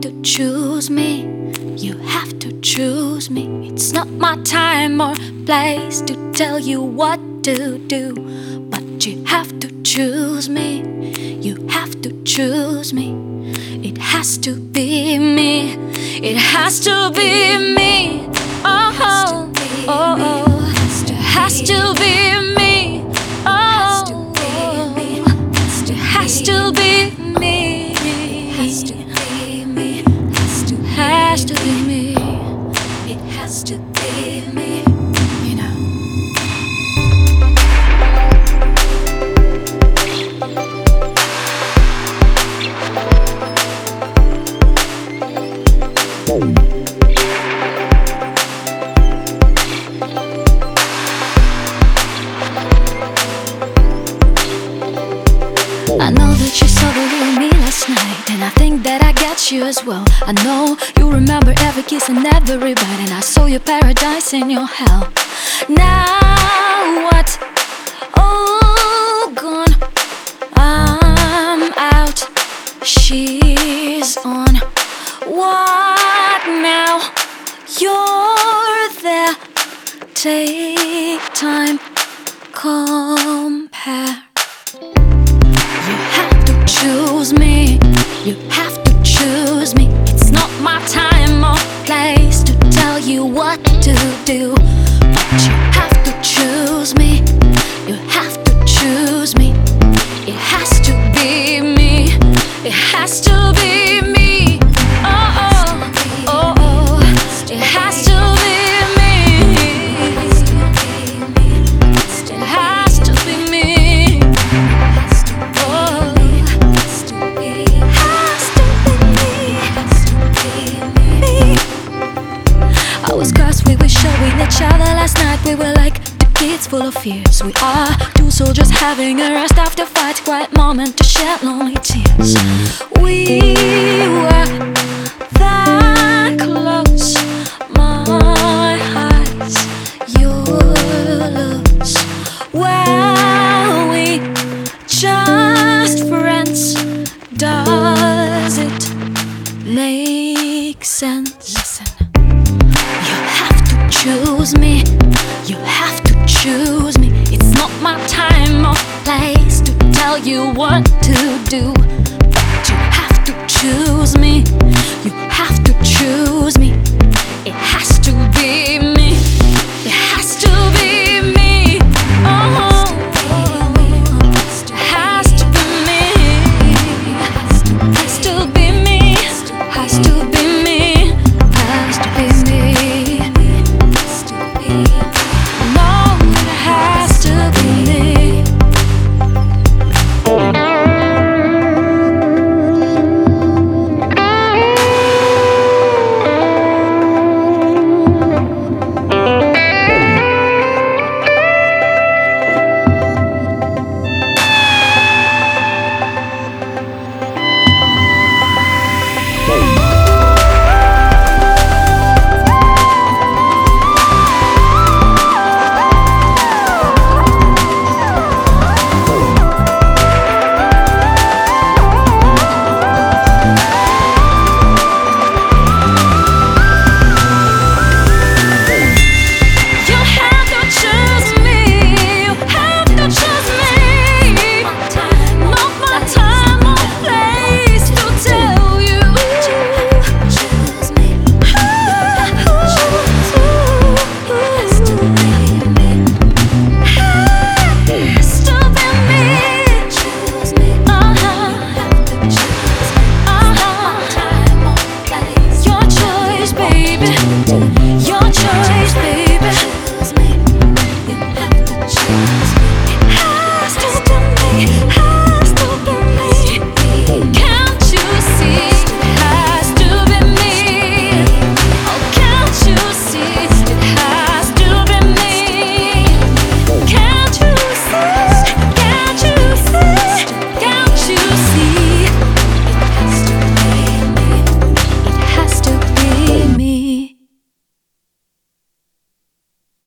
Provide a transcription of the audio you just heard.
to choose me. You have to choose me. It's not my time or place to tell you what to do. But you have to choose me. You have to choose me. It has to be me. It has to be me. Oh, oh, oh, oh. It has to be me. Oh, it has to be I know that you saw the real me last night, and I think that I got you as well. I know you remember every kiss and every bite, and I saw your paradise and your hell. Now what? Oh, gone. I'm out. She's on. What Take time. Compare. You have to choose me. You have to choose me. It's not my time or place to tell you what to do. But you full of fears. We are two soldiers having a rest after fight. Quiet moment to shed lonely tears. We were you want to do. But you have to choose me. You have to choose me. Boom.